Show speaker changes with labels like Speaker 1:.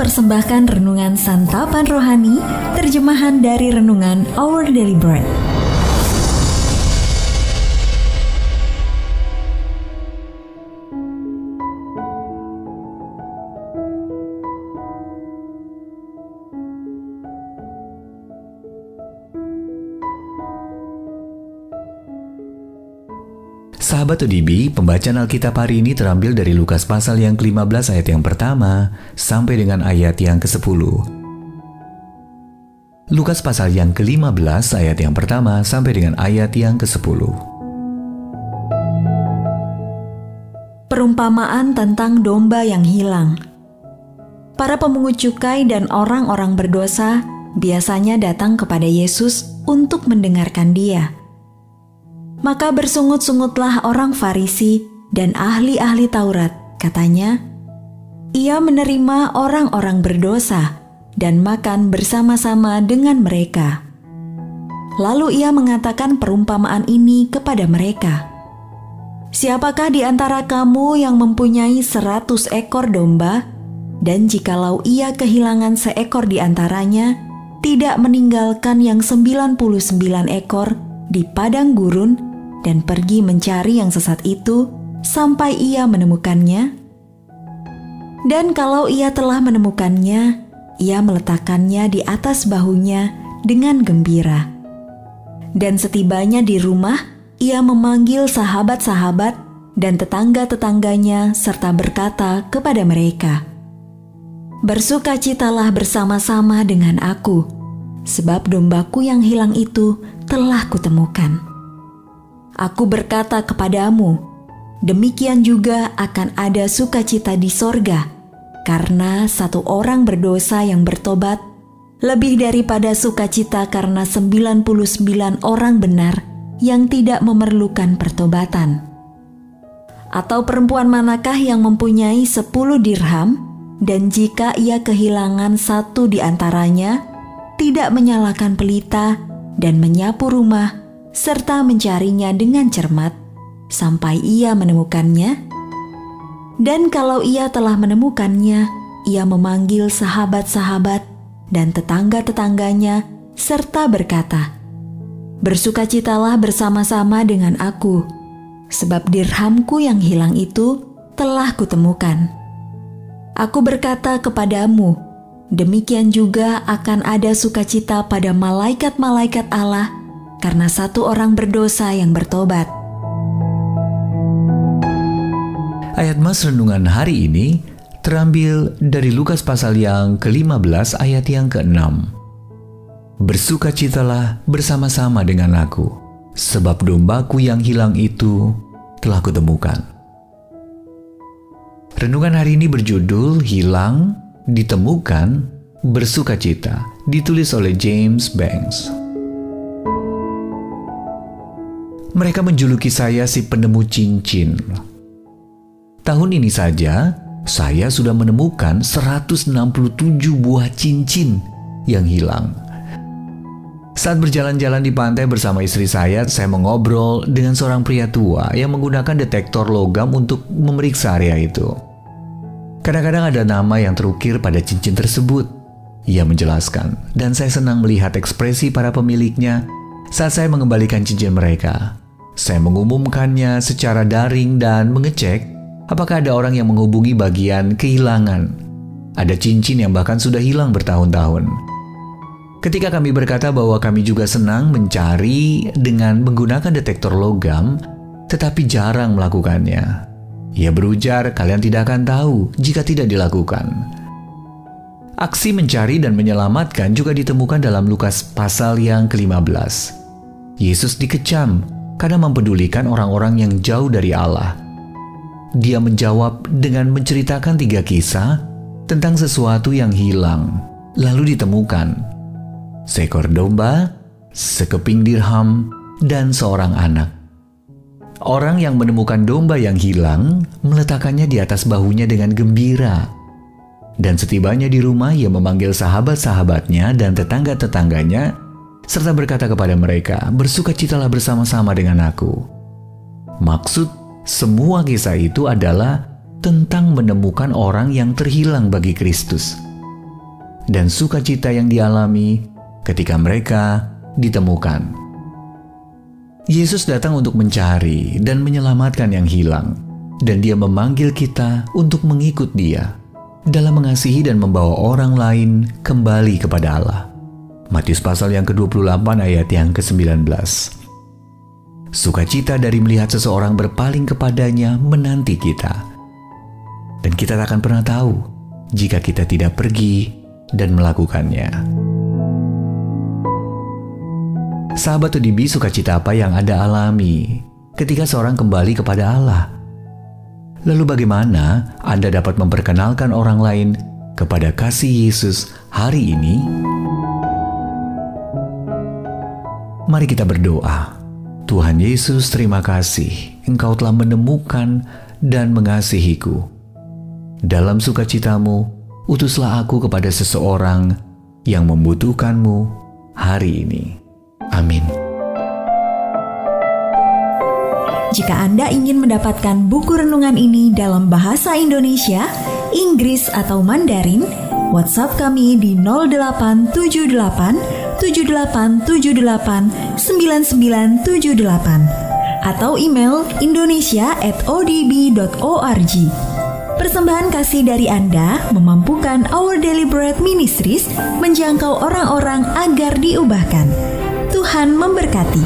Speaker 1: mempersembahkan renungan santapan rohani, terjemahan dari renungan Our Daily Bread.
Speaker 2: Sahabat ODB, pembacaan Alkitab hari ini terambil dari Lukas pasal yang ke-15 ayat yang pertama sampai dengan ayat yang ke-10. Lukas pasal yang ke-15 ayat yang pertama sampai dengan ayat yang ke-10.
Speaker 1: Perumpamaan tentang domba yang hilang. Para pemungut cukai dan orang-orang berdosa biasanya datang kepada Yesus untuk mendengarkan Dia. Maka bersungut-sungutlah orang Farisi dan ahli-ahli Taurat, katanya, ia menerima orang-orang berdosa dan makan bersama-sama dengan mereka. Lalu ia mengatakan perumpamaan ini kepada mereka. Siapakah di antara kamu yang mempunyai seratus ekor domba, dan jikalau ia kehilangan seekor di antaranya, tidak meninggalkan yang sembilan puluh sembilan ekor di padang gurun dan pergi mencari yang sesat itu sampai ia menemukannya. Dan kalau ia telah menemukannya, ia meletakkannya di atas bahunya dengan gembira. Dan setibanya di rumah, ia memanggil sahabat-sahabat dan tetangga-tetangganya serta berkata kepada mereka, Bersukacitalah bersama-sama dengan aku, sebab dombaku yang hilang itu telah kutemukan.' Aku berkata kepadamu, demikian juga akan ada sukacita di sorga, karena satu orang berdosa yang bertobat lebih daripada sukacita karena 99 orang benar yang tidak memerlukan pertobatan. Atau perempuan manakah yang mempunyai 10 dirham dan jika ia kehilangan satu di antaranya, tidak menyalakan pelita dan menyapu rumah serta mencarinya dengan cermat sampai ia menemukannya. Dan kalau ia telah menemukannya, ia memanggil sahabat-sahabat dan tetangga-tetangganya serta berkata, Bersukacitalah bersama-sama dengan aku, sebab dirhamku yang hilang itu telah kutemukan. Aku berkata kepadamu, demikian juga akan ada sukacita pada malaikat-malaikat Allah karena satu orang berdosa yang bertobat.
Speaker 2: Ayat Mas Renungan hari ini terambil dari Lukas pasal yang ke-15 ayat yang ke-6. Bersukacitalah bersama-sama dengan aku, sebab dombaku yang hilang itu telah kutemukan. Renungan hari ini berjudul Hilang, Ditemukan, Bersukacita, ditulis oleh James Banks. Mereka menjuluki saya si penemu cincin. Tahun ini saja, saya sudah menemukan 167 buah cincin yang hilang. Saat berjalan-jalan di pantai bersama istri saya, saya mengobrol dengan seorang pria tua yang menggunakan detektor logam untuk memeriksa area itu. Kadang-kadang ada nama yang terukir pada cincin tersebut. Ia menjelaskan, dan saya senang melihat ekspresi para pemiliknya saat saya mengembalikan cincin mereka. Saya mengumumkannya secara daring dan mengecek apakah ada orang yang menghubungi bagian kehilangan. Ada cincin yang bahkan sudah hilang bertahun-tahun. Ketika kami berkata bahwa kami juga senang mencari dengan menggunakan detektor logam, tetapi jarang melakukannya. Ia berujar, kalian tidak akan tahu jika tidak dilakukan. Aksi mencari dan menyelamatkan juga ditemukan dalam Lukas pasal yang ke-15. Yesus dikecam karena mempedulikan orang-orang yang jauh dari Allah. Dia menjawab dengan menceritakan tiga kisah tentang sesuatu yang hilang, lalu ditemukan. Seekor domba, sekeping dirham, dan seorang anak. Orang yang menemukan domba yang hilang meletakkannya di atas bahunya dengan gembira. Dan setibanya di rumah, ia memanggil sahabat-sahabatnya dan tetangga-tetangganya serta berkata kepada mereka, "Bersukacitalah bersama-sama dengan aku." Maksud semua kisah itu adalah tentang menemukan orang yang terhilang bagi Kristus. dan sukacita yang dialami ketika mereka ditemukan. Yesus datang untuk mencari dan menyelamatkan yang hilang, dan Dia memanggil kita untuk mengikut Dia dalam mengasihi dan membawa orang lain kembali kepada Allah. Matius pasal yang ke-28 ayat yang ke-19. Sukacita dari melihat seseorang berpaling kepadanya menanti kita. Dan kita tak akan pernah tahu jika kita tidak pergi dan melakukannya. Sahabat Udibi sukacita apa yang Anda alami ketika seorang kembali kepada Allah? Lalu bagaimana Anda dapat memperkenalkan orang lain kepada kasih Yesus hari ini? Mari kita berdoa. Tuhan Yesus, terima kasih Engkau telah menemukan dan mengasihiku. Dalam sukacitamu, utuslah aku kepada seseorang yang membutuhkanmu hari ini. Amin.
Speaker 1: Jika Anda ingin mendapatkan buku renungan ini dalam bahasa Indonesia, Inggris atau Mandarin, WhatsApp kami di 0878 7878 9978 atau email indonesia@odb.org. Persembahan kasih dari Anda memampukan Our Bread Ministries menjangkau orang-orang agar diubahkan. Tuhan memberkati.